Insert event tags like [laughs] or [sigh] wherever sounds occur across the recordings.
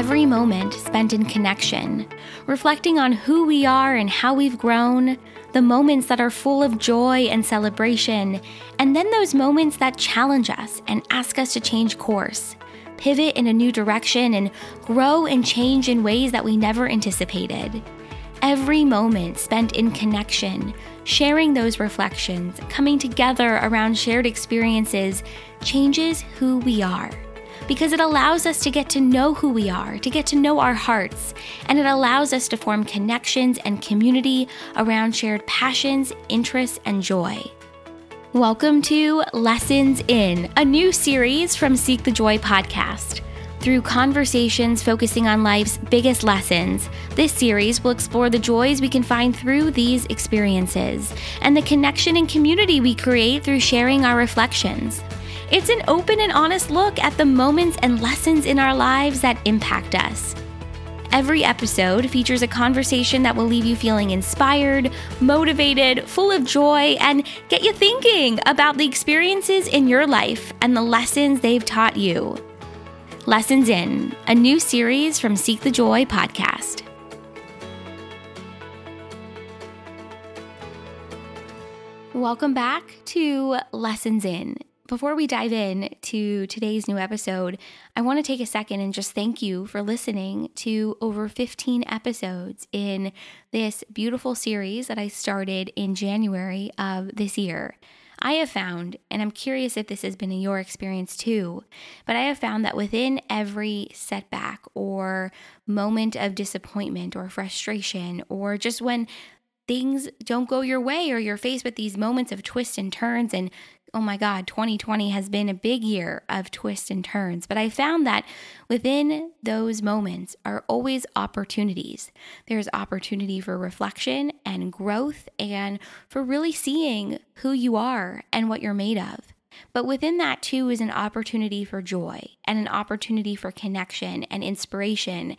every moment spent in connection, reflecting on who we are and how we've grown, the moments that are full of joy and celebration, and then those moments that challenge us and ask us to change course, pivot in a new direction, and grow and change in ways that we never anticipated. Every moment spent in connection, sharing those reflections, coming together around shared experiences, changes who we are because it allows us to get to know who we are, to get to know our hearts, and it allows us to form connections and community around shared passions, interests, and joy. Welcome to Lessons in, a new series from Seek the Joy podcast. Through conversations focusing on life's biggest lessons, this series will explore the joys we can find through these experiences and the connection and community we create through sharing our reflections. It's an open and honest look at the moments and lessons in our lives that impact us. Every episode features a conversation that will leave you feeling inspired, motivated, full of joy, and get you thinking about the experiences in your life and the lessons they've taught you. Lessons in, a new series from Seek the Joy podcast. Welcome back to Lessons in. Before we dive in to today's new episode, I want to take a second and just thank you for listening to over 15 episodes in this beautiful series that I started in January of this year. I have found, and I'm curious if this has been in your experience too, but I have found that within every setback or moment of disappointment or frustration, or just when things don't go your way or you're faced with these moments of twists and turns and oh my God, 2020 has been a big year of twists and turns. But I found that within those moments are always opportunities. There's opportunity for reflection and growth and for really seeing who you are and what you're made of. But within that, too, is an opportunity for joy and an opportunity for connection and inspiration.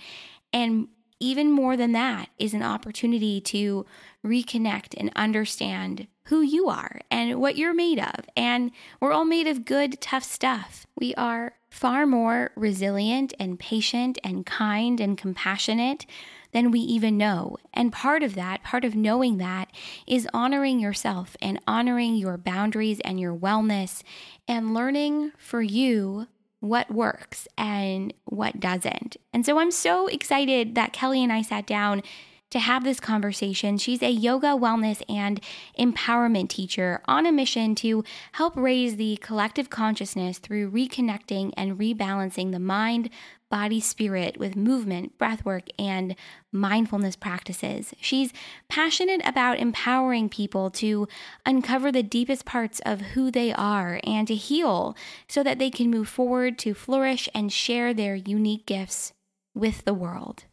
And even more than that is an opportunity to reconnect and understand who you are and what you're made of. And we're all made of good, tough stuff. We are far more resilient and patient and kind and compassionate than we even know. And part of that, part of knowing that, is honoring yourself and honoring your boundaries and your wellness and learning for you what works and what doesn't. And so I'm so excited that Kelly and I sat down to have this conversation. She's a yoga, wellness, and empowerment teacher on a mission to help raise the collective consciousness through reconnecting and rebalancing the mind, body, spirit with movement, breathwork, and mindfulness practices. She's passionate about empowering people to uncover the deepest parts of who they are and to heal so that they can move forward to flourish and share their unique gifts with the world.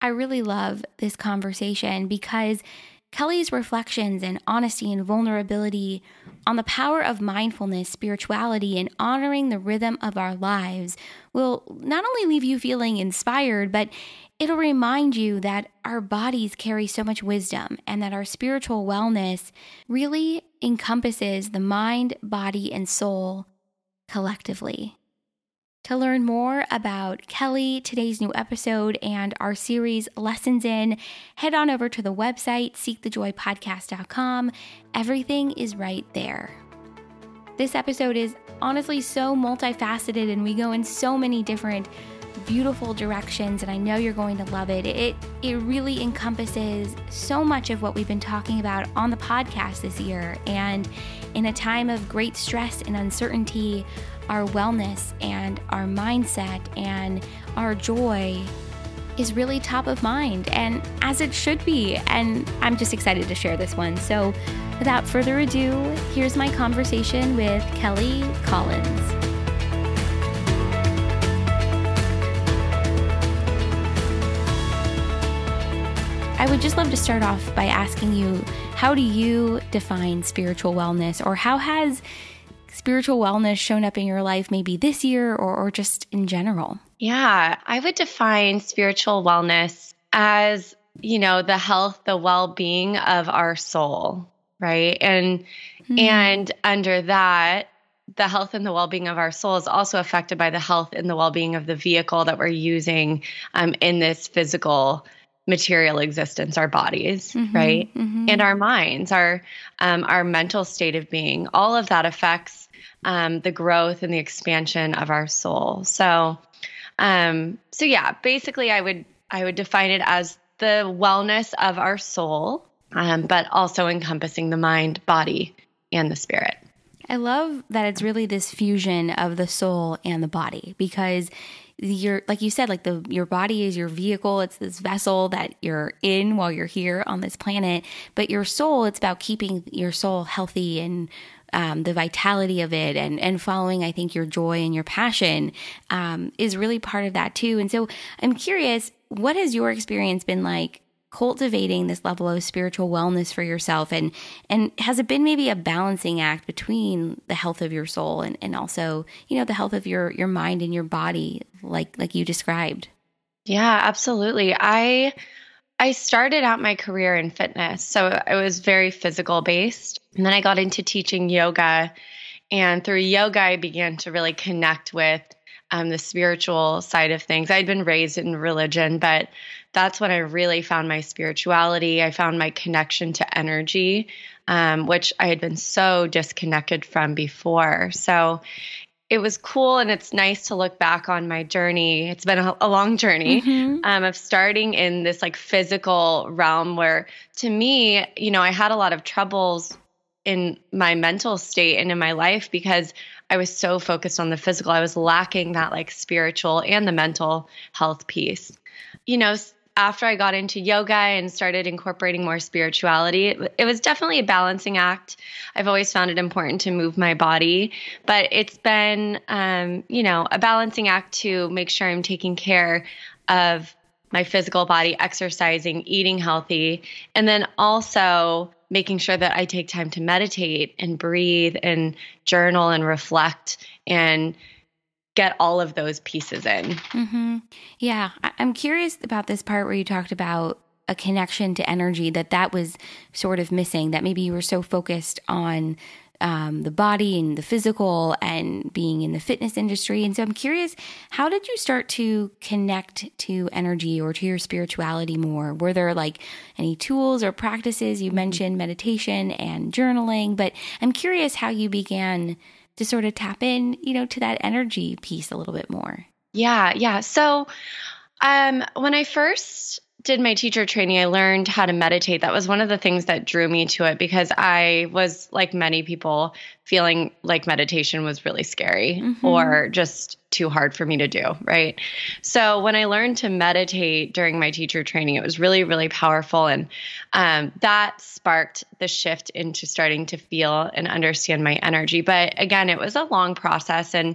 I really love this conversation because Kelly's reflections and honesty and vulnerability on the power of mindfulness, spirituality, and honoring the rhythm of our lives will not only leave you feeling inspired, but it'll remind you that our bodies carry so much wisdom and that our spiritual wellness really encompasses the mind, body, and soul collectively. To learn more about Kelly, today's new episode, and our series Lessons In, head on over to the website seekthejoypodcast.com. Everything is right there. This episode is honestly so multifaceted and we go in so many different beautiful directions and I know you're going to love it. It it really encompasses so much of what we've been talking about on the podcast this year and in a time of great stress and uncertainty, our wellness and our mindset and our joy is really top of mind and as it should be. And I'm just excited to share this one. So, without further ado, here's my conversation with Kelly Collins. I would just love to start off by asking you how do you define spiritual wellness, or how has spiritual wellness shown up in your life maybe this year or, or just in general? Yeah, I would define spiritual wellness as, you know, the health, the well-being of our soul, right? And mm. and under that, the health and the well-being of our soul is also affected by the health and the well-being of the vehicle that we're using um, in this physical material existence our bodies mm-hmm, right mm-hmm. and our minds our um, our mental state of being all of that affects um, the growth and the expansion of our soul. So um so yeah basically i would i would define it as the wellness of our soul um, but also encompassing the mind body and the spirit. I love that it's really this fusion of the soul and the body because you're like you said like the your body is your vehicle. It's this vessel that you're in while you're here on this planet but your soul it's about keeping your soul healthy and um, the vitality of it and and following I think your joy and your passion um, is really part of that too. And so I'm curious what has your experience been like cultivating this level of spiritual wellness for yourself? And and has it been maybe a balancing act between the health of your soul and, and also you know the health of your your mind and your body like like you described? Yeah absolutely. I i started out my career in fitness so it was very physical based and then i got into teaching yoga and through yoga i began to really connect with um, the spiritual side of things. I'd been raised in religion, but that's when I really found my spirituality. I found my connection to energy, um, which I had been so disconnected from before. So it was cool and it's nice to look back on my journey. It's been a, a long journey mm-hmm. um, of starting in this like physical realm where to me, you know, I had a lot of troubles in my mental state and in my life because I was so focused on the physical. I was lacking that like spiritual and the mental health piece. You know, after I got into yoga and started incorporating more spirituality, it, it, was definitely a balancing act. I've always found it important to move my body, but it's been, um, you know, a balancing act to make sure I'm taking care of my physical body, exercising, eating healthy, and then also making sure that I take time to meditate and breathe and journal and reflect and get all of those pieces in. Mm-hmm. Yeah, I'm curious about this part where you talked about a connection to energy that that was sort of missing. That maybe you were so focused on um, the body and the physical and being in the fitness industry. And so I'm curious, how did you start to connect to energy or to your spirituality more? Were there like any tools or practices? You mentioned meditation and journaling, but I'm curious how you began to sort of tap in, you know, to that energy piece a little bit more. Yeah, yeah. So, um, when I first did my teacher training, I learned how to meditate. That was one of the things that drew me to it because I was, like many people, feeling like meditation was really scary mm-hmm. or just too hard for me to do. Right. So when I learned to meditate during my teacher training, it was really, really powerful. And um, that sparked the shift into starting to feel and understand my energy. But again, it was a long process. And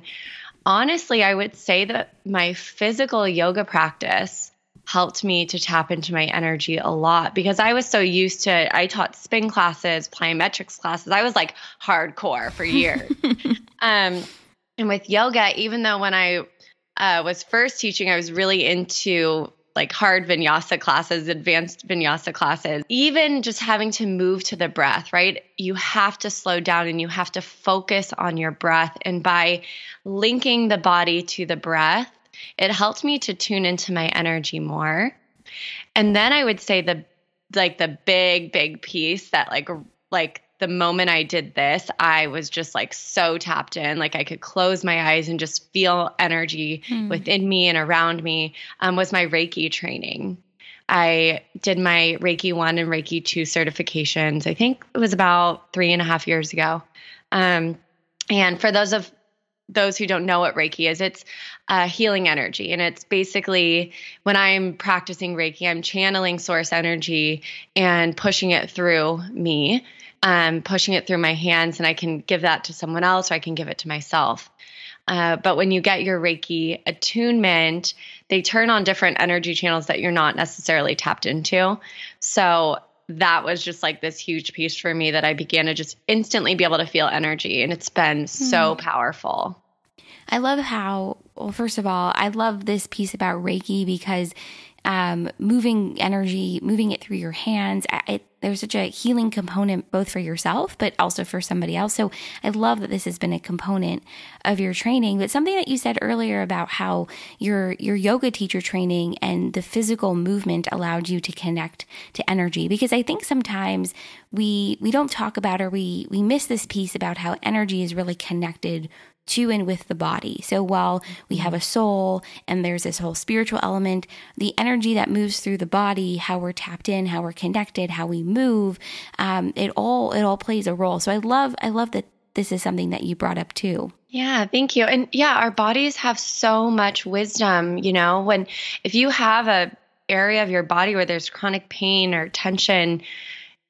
honestly, I would say that my physical yoga practice helped me to tap into my energy a lot because I was so used to I taught spin classes, plyometrics classes. I was like hardcore for years. [laughs] um, and with yoga, even though when I uh, was first teaching, I was really into like hard vinyasa classes, advanced vinyasa classes, even just having to move to the breath, right? You have to slow down and you have to focus on your breath. And by linking the body to the breath, it helped me to tune into my energy more. And then I would say the like the big big piece that like like the moment I did this, I was just like so tapped in. Like I could close my eyes and just feel energy mm. within me and around me. Um, was my Reiki training. I did my Reiki 1 and Reiki 2 certifications, I think it was about three and a half years ago. Um, and for those of those who don't know what Reiki is, it's uh, healing energy. And it's basically when I'm practicing Reiki, I'm channeling source energy and pushing it through me, um, pushing it through my hands, and I can give that to someone else or I can give it to myself. Uh, but when you get your Reiki attunement, they turn on different energy channels that you're not necessarily tapped into. So that was just like this huge piece for me that I began to just instantly be able to feel energy. And it's been mm. so hmm. powerful. I love how, well, first of all, I love this piece about Reiki because um, moving energy, moving it through your hands. It, there's such a healing component both for yourself, but also for somebody else. So I love that this has been a component of your training. But something that you said earlier about how your your yoga teacher training and the physical movement allowed you to connect to energy, because I think sometimes we we don't talk about or we we miss this piece about how energy is really connected to and with the body. So while we have a soul and there's this whole spiritual element, the energy that moves through the body, how we're tapped in, how we're connected, how we move, um, it all it all plays a role. So I love I love that this is something that you brought up too. Yeah, thank you. And yeah, our bodies have so much wisdom, you know, when if you have a area of your body where there's chronic pain or tension,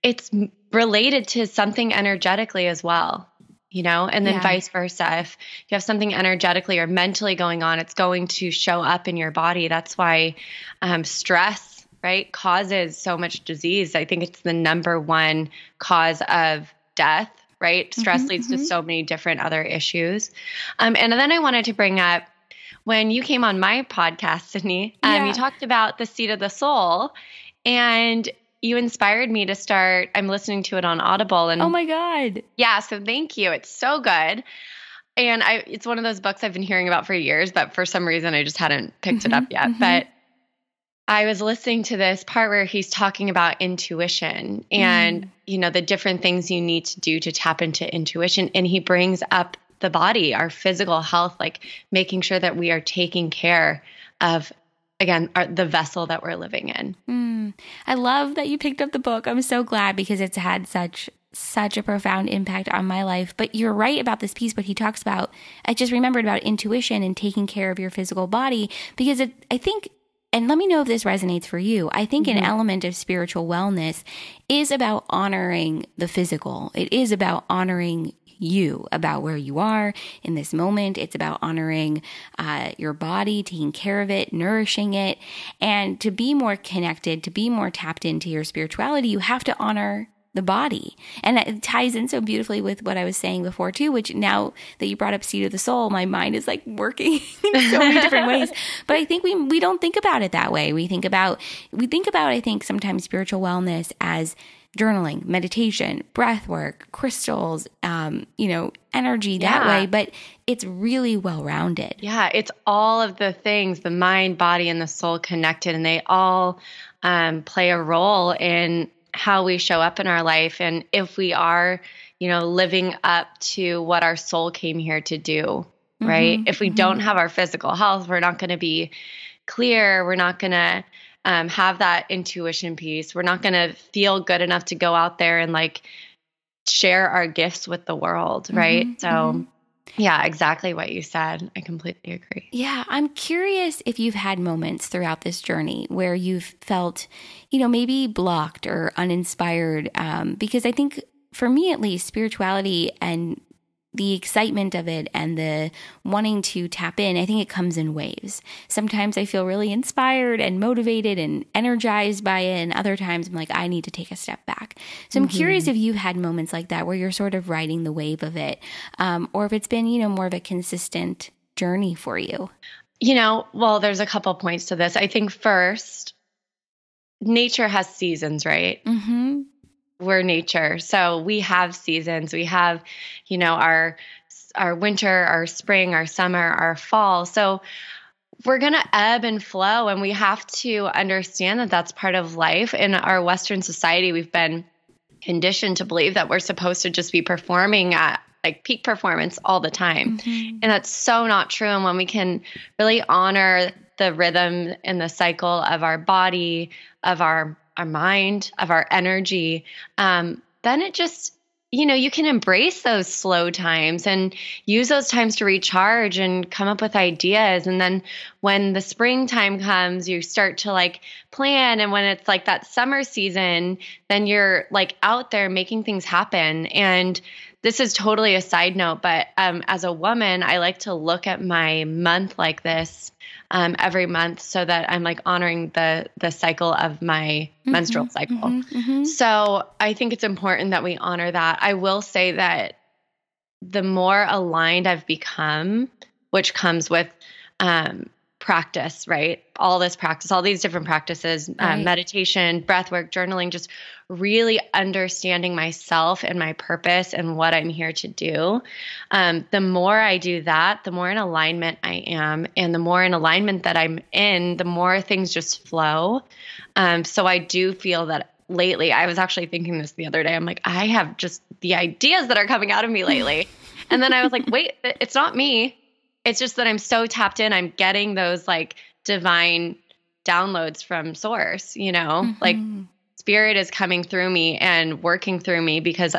it's related to something energetically as well you know, and then yeah. vice versa. If you have something energetically or mentally going on, it's going to show up in your body. That's why um, stress, right, causes so much disease. I think it's the number one cause of death, right? Stress mm-hmm, leads mm-hmm. to so many different other issues. Um, and then I wanted to bring up when you came on my podcast, Sydney, um, yeah. you talked about the seat of the soul. And you inspired me to start. I'm listening to it on Audible and Oh my god. Yeah, so thank you. It's so good. And I it's one of those books I've been hearing about for years, but for some reason I just hadn't picked mm-hmm, it up mm-hmm, yet. Mm-hmm. But I was listening to this part where he's talking about intuition and mm. you know the different things you need to do to tap into intuition and he brings up the body, our physical health, like making sure that we are taking care of again our, the vessel that we're living in. Mm. I love that you picked up the book. I'm so glad because it's had such such a profound impact on my life. But you're right about this piece, what he talks about. I just remembered about intuition and taking care of your physical body because it, I think and let me know if this resonates for you. I think mm-hmm. an element of spiritual wellness is about honoring the physical. It is about honoring you about where you are in this moment. It's about honoring uh, your body, taking care of it, nourishing it. And to be more connected, to be more tapped into your spirituality, you have to honor the body. And it ties in so beautifully with what I was saying before, too, which now that you brought up Seat of the soul, my mind is like working [laughs] in so many different ways. [laughs] But I think we, we don't think about it that way. We think about, we think about, I think, sometimes spiritual wellness as journaling, meditation, breath work, crystals, um, you know, energy that way, but it's really well rounded. Yeah, it's all of the things, the mind, body, and the soul connected, and they all um, play a role in how we show up in our life. And if we are, you know, living up to what our soul came here to do, right? Mm-hmm, if we mm-hmm. don't have our physical health, we're not going to be clear. We're not going to um, have that intuition piece. We're not going to feel good enough to go out there and like share our gifts with the world, mm-hmm, right? Mm-hmm, so, mm-hmm. Yeah, exactly what you said. I completely agree. Yeah, I'm curious if you've had moments throughout this journey where you've felt, you know, maybe blocked or uninspired, um, because I think for me at least, spirituality and the excitement of it and the wanting to tap in, I think it comes in waves. Sometimes I feel really inspired and motivated and energized by it, and other times I'm like, I need to take a step back. So I'm mm-hmm. curious if you've had moments like that where you're sort of riding the wave of it, um, or if it's been, you know, more of a consistent journey for you. You know, well, there's a couple points to this. I think first, nature has seasons, right? Mm-hmm we're nature. So we have seasons. We have, you know, our our winter, our spring, our summer, our fall. So we're going to ebb and flow and we have to understand that that's part of life in our western society. We've been conditioned to believe that we're supposed to just be performing at like peak performance all the time. Mm-hmm. And that's so not true and when we can really honor the rhythm and the cycle of our body, of our our mind, of our energy, um, then it just, you know, you can embrace those slow times and use those times to recharge and come up with ideas. And then when the springtime comes, you start to like plan. And when it's like that summer season, then you're like out there making things happen. And this is totally a side note, but um, as a woman, I like to look at my month like this um, every month so that I'm like honoring the the cycle of my mm-hmm, menstrual cycle. Mm-hmm, mm-hmm. So I think it's important that we honor that. I will say that the more aligned I've become, which comes with um, practice, right? All this practice, all these different practices, um, right. um, meditation, breath work, journaling, just really understanding myself and my purpose and what I'm here to do. Um, the more I do that, the more in alignment I am. And the more in alignment that I'm in, the more things just flow. Um, so I do feel that lately, I was actually thinking this the other day. I'm like, I have just the ideas that are coming out of me lately. [laughs] and then I was like, wait, it's not me it's just that I'm so tapped in. I'm getting those like divine downloads from source, you know, mm-hmm. like spirit is coming through me and working through me because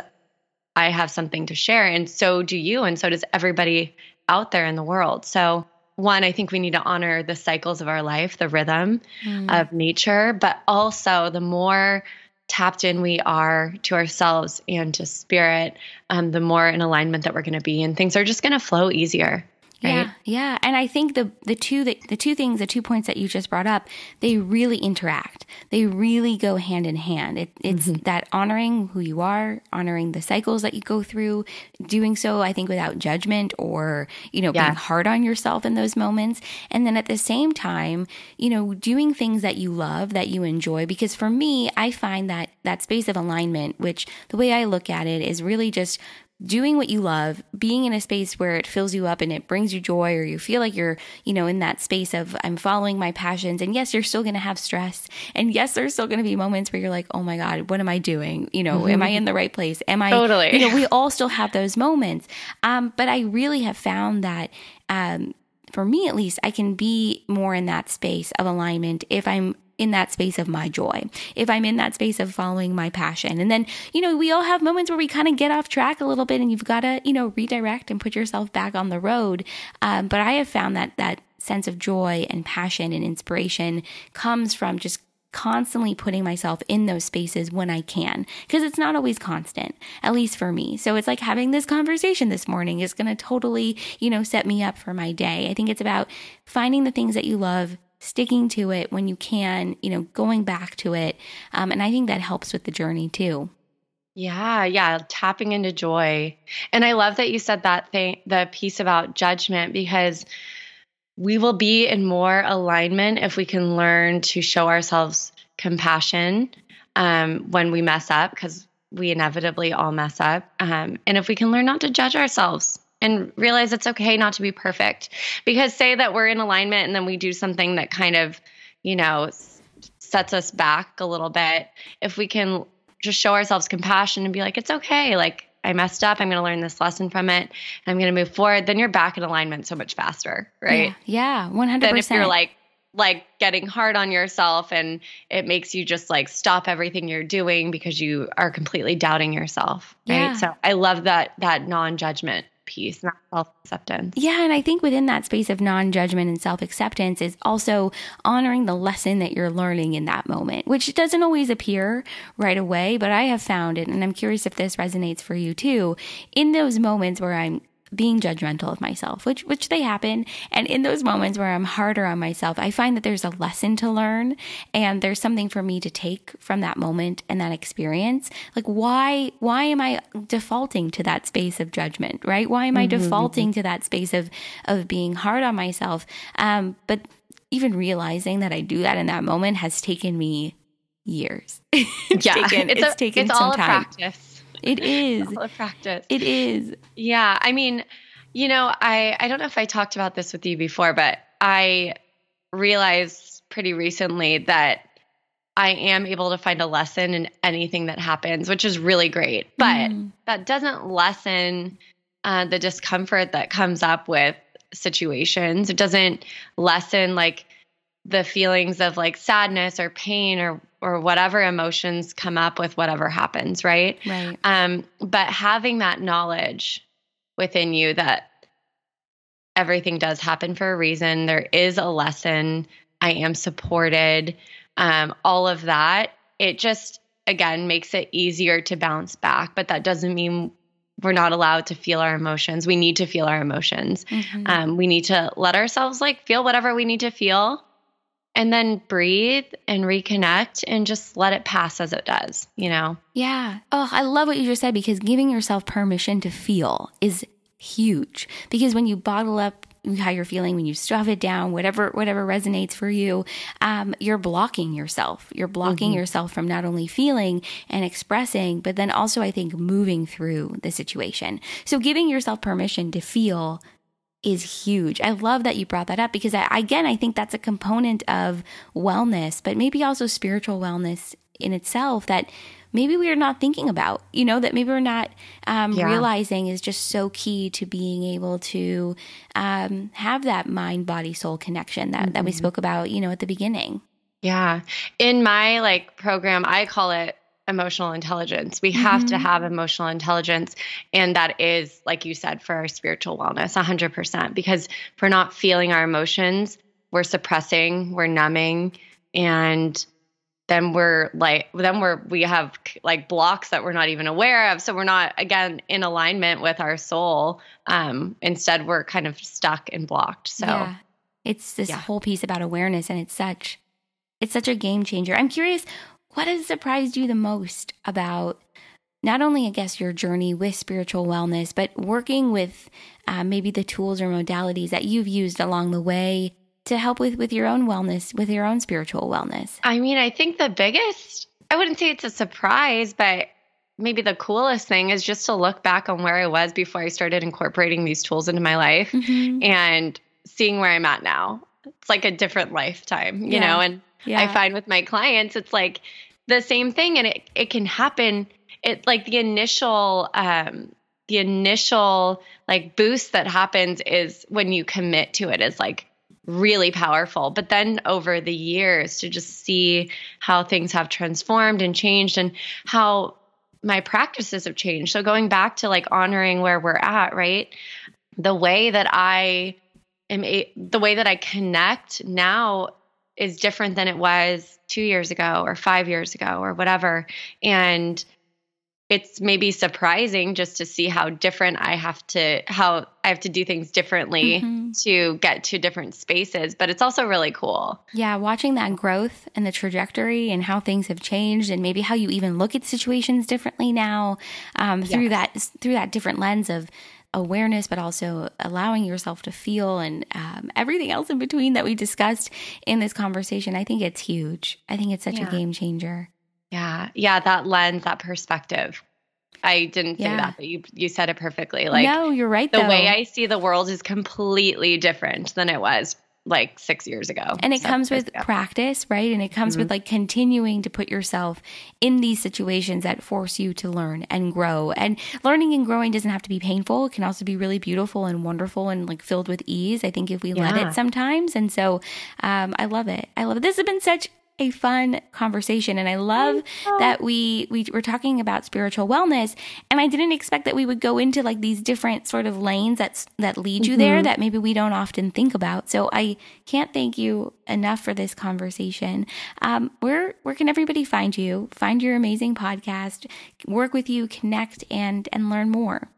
I have something to share. And so do you. And so does everybody out there in the world. So, one, I think we need to honor the cycles of our life, the rhythm mm. of nature, but also the more tapped in we are to ourselves and to spirit, um, the more in alignment that we're going to be. And things are just going to flow easier. Right? Yeah, yeah, and I think the the two that the two things, the two points that you just brought up, they really interact. They really go hand in hand. It, it's mm-hmm. that honoring who you are, honoring the cycles that you go through, doing so, I think, without judgment or you know yeah. being hard on yourself in those moments, and then at the same time, you know, doing things that you love, that you enjoy. Because for me, I find that that space of alignment, which the way I look at it is really just doing what you love, being in a space where it fills you up and it brings you joy, or you feel like you're, you know, in that space of I'm following my passions. And yes, you're still going to have stress. And yes, there's still going to be moments where you're like, oh my God, what am I doing? You know, mm-hmm. am I mm-hmm. in the right place? Am I, totally. you know, we all still have those moments. Um, but I really have found that, um, for me at least, I can be more in that space of alignment if I'm in that space of my joy, if I'm in that space of following my passion. And then, you know, we all have moments where we kind of get off track a little bit and you've got to, you know, redirect and put yourself back on the road. Um, but I have found that that sense of joy and passion and inspiration comes from just constantly putting myself in those spaces when I can, because it's not always constant, at least for me. So it's like having this conversation this morning is going to totally, you know, set me up for my day. I think it's about finding the things that you love, sticking to it when you can, you know, going back to it. Um, and I think that helps with the journey too. Yeah, yeah, tapping into joy. And I love that you said that thing, the piece about judgment, because we will be in more alignment if we can learn to show ourselves compassion um, when we mess up, because we inevitably all mess up. Um, and if we can learn not to judge ourselves and realize it's okay not to be perfect. Because say that we're in alignment and then we do something that kind of, you know, sets us back a little bit. If we can just show ourselves compassion and be like, it's okay. Like, I messed up. I'm going to learn this lesson from it. And I'm going to move forward. Then you're back in alignment so much faster, right? Yeah, yeah 100%. Then if you're like, like getting hard on yourself and it makes you just like stop everything you're doing because you are completely doubting yourself right yeah. so i love that that non-judgment piece, not self acceptance. Yeah. And I think within that space of non judgment and self acceptance is also honoring the lesson that you're learning in that moment, which doesn't always appear right away. But I have found it, and I'm curious if this resonates for you too, in those moments where I'm being judgmental of myself, which which they happen. And in those moments where I'm harder on myself, I find that there's a lesson to learn and there's something for me to take from that moment and that experience. Like why why am I defaulting to that space of judgment, right? Why am I mm-hmm, defaulting mm-hmm. to that space of of being hard on myself? Um, but even realizing that I do that in that moment has taken me years. [laughs] it's yeah, taken, it's, it's a, taken it's some time. practice. It [laughs] is. All a practice. It is. Yeah. I mean, you know, I, I don't know if I talked about this with you before, but I realized pretty recently that I am able to find a lesson in anything that happens, which is really great. But mm. that doesn't lessen uh, the discomfort that comes up with situations. It doesn't lessen like the feelings of like sadness or pain or or whatever emotions come up with whatever happens, right? Right. Um, but having that knowledge within you that everything does happen for a reason, there is a lesson, I am supported, um, all of that, it just again makes it easier to bounce back. But that doesn't mean we're not allowed to feel our emotions. We need to feel our emotions. Mm-hmm. Um, we need to let ourselves like feel whatever we need to feel and then breathe and reconnect and just let it pass as it does, you know? Yeah. Oh, I love what you just said because giving yourself permission to feel is huge. Because when you bottle up how you're feeling when you stuff it down, whatever whatever resonates for you, um, you're blocking yourself. You're blocking mm-hmm. yourself from not only feeling and expressing, but then also I think moving through the situation. So giving yourself permission to feel is huge. I love that you brought that up because I, again, I think that's a component of wellness, but maybe also spiritual wellness in itself that maybe we are not thinking about, you know, that maybe we're not um, yeah. realizing is just so key to being able to um, have that mind, body, soul connection that, mm-hmm. that we mm-hmm. spoke about, you know, at the beginning. Yeah. In my like program, I call it emotional intelligence. We have mm-hmm. to have emotional intelligence. And that is, like you said, for our spiritual wellness, 100%. Because if we're not feeling our emotions, we're suppressing, we're numbing, and then we're like then we're we have like blocks that we're not even aware of so we're not again in alignment with our soul um instead we're kind of stuck and blocked so yeah. it's this yeah. whole piece about awareness and it's such it's such a game changer i'm curious what has surprised you the most about not only i guess your journey with spiritual wellness but working with uh, maybe the tools or modalities that you've used along the way to help with with your own wellness, with your own spiritual wellness? I mean, I think the biggest, I wouldn't say it's a surprise, but maybe the coolest thing is just to look back on where I was before I started incorporating these tools into my life mm-hmm. and seeing where I'm at now. It's like a different lifetime, you yeah. know, and yeah. I find with my clients it's like the same thing and it it can happen it like the initial um the initial like boost that happens is when you commit to it is like really powerful. But then over the years to just see how things have transformed and changed and how my practices have changed. So going back to like honoring where we're at, right? The way that I am a, the way that I connect now is different than it was 2 years ago or 5 years ago or whatever. And it's maybe surprising just to see how different I have to how I have to do things differently mm-hmm. to get to different spaces, but it's also really cool. Yeah, watching that growth and the trajectory and how things have changed and maybe how you even look at situations differently now um, through yes. that through that different lens of awareness, but also allowing yourself to feel and um, everything else in between that we discussed in this conversation. I think it's huge. I think it's such yeah. a game changer. Yeah. Yeah. That lens, that perspective. I didn't say yeah. that, but you you said it perfectly. Like No, you're right. The though. way I see the world is completely different than it was like six years ago. And it comes with ago. practice, right? And it comes mm-hmm. with like continuing to put yourself in these situations that force you to learn and grow. And learning and growing doesn't have to be painful. It can also be really beautiful and wonderful and like filled with ease. I think if we yeah. let it sometimes. And so um, I love it. I love it. This has been such a fun conversation and I love that we we were talking about spiritual wellness and I didn't expect that we would go into like these different sort of lanes that that lead you mm-hmm. there that maybe we don't often think about. So I can't thank you enough for this conversation. Um, where where can everybody find you? Find your amazing podcast, work with you, connect and and learn more.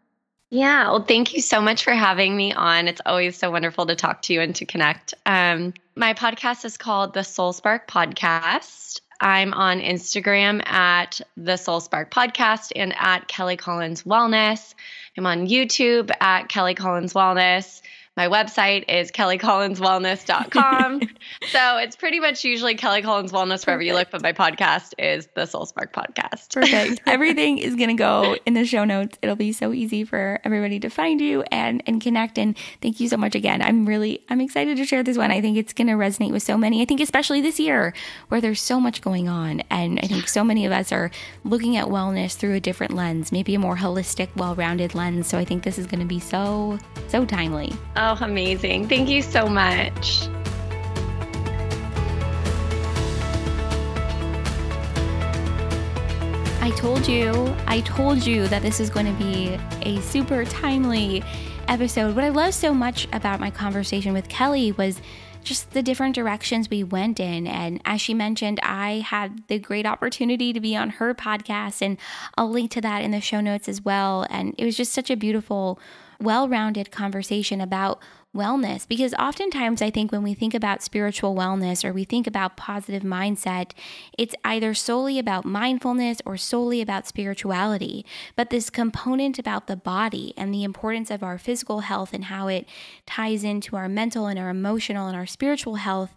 Yeah, well, thank you so much for having me on. It's always so wonderful to talk to you and to connect. Um, my podcast is called the Soul Spark Podcast. I'm on Instagram at the Soul Spark Podcast and at Kelly Collins Wellness. I'm on YouTube at Kelly Collins Wellness. My website is kellycollinswellness.com. [laughs] so it's pretty much usually Kelly Collins Wellness wherever you look, but my podcast is the Soul Spark Podcast. Perfect. [laughs] Everything is going to go in the show notes. It'll be so easy for everybody to find you and, and connect. And thank you so much again. I'm really, I'm excited to share this one. I think it's going to resonate with so many. I think especially this year where there's so much going on. And I think so many of us are looking at wellness through a different lens, maybe a more holistic, well-rounded lens. So I think this is going to be so, so timely. Oh, Amazing. Thank you so much. I told you, I told you that this is going to be a super timely episode. What I love so much about my conversation with Kelly was just the different directions we went in. And as she mentioned, I had the great opportunity to be on her podcast, and I'll link to that in the show notes as well. And it was just such a beautiful well rounded conversation about wellness because oftentimes I think when we think about spiritual wellness or we think about positive mindset, it's either solely about mindfulness or solely about spirituality. But this component about the body and the importance of our physical health and how it ties into our mental and our emotional and our spiritual health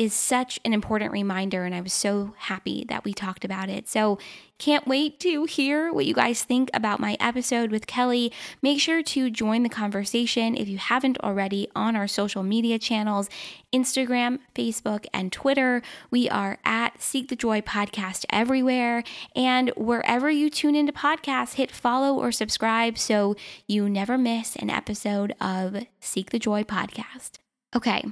is such an important reminder, and I was so happy that we talked about it. So, can't wait to hear what you guys think about my episode with Kelly. Make sure to join the conversation if you haven't already on our social media channels Instagram, Facebook, and Twitter. We are at Seek the Joy Podcast everywhere. And wherever you tune into podcasts, hit follow or subscribe so you never miss an episode of Seek the Joy Podcast. Okay,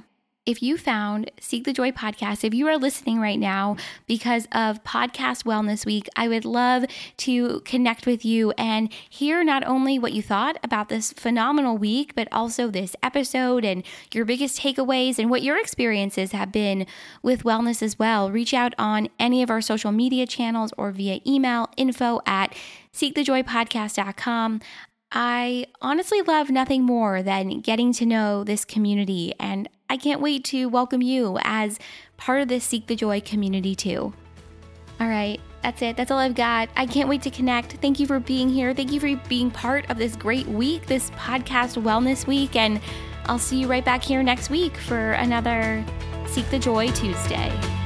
if you found Seek the Joy podcast, if you are listening right now because of Podcast Wellness Week, I would love to connect with you and hear not only what you thought about this phenomenal week, but also this episode and your biggest takeaways and what your experiences have been with wellness as well. Reach out on any of our social media channels or via email info at seekthejoypodcast.com. I honestly love nothing more than getting to know this community, and I can't wait to welcome you as part of this Seek the Joy community too. All right, that's it. That's all I've got. I can't wait to connect. Thank you for being here. Thank you for being part of this great week, this podcast wellness week, and I'll see you right back here next week for another Seek the Joy Tuesday.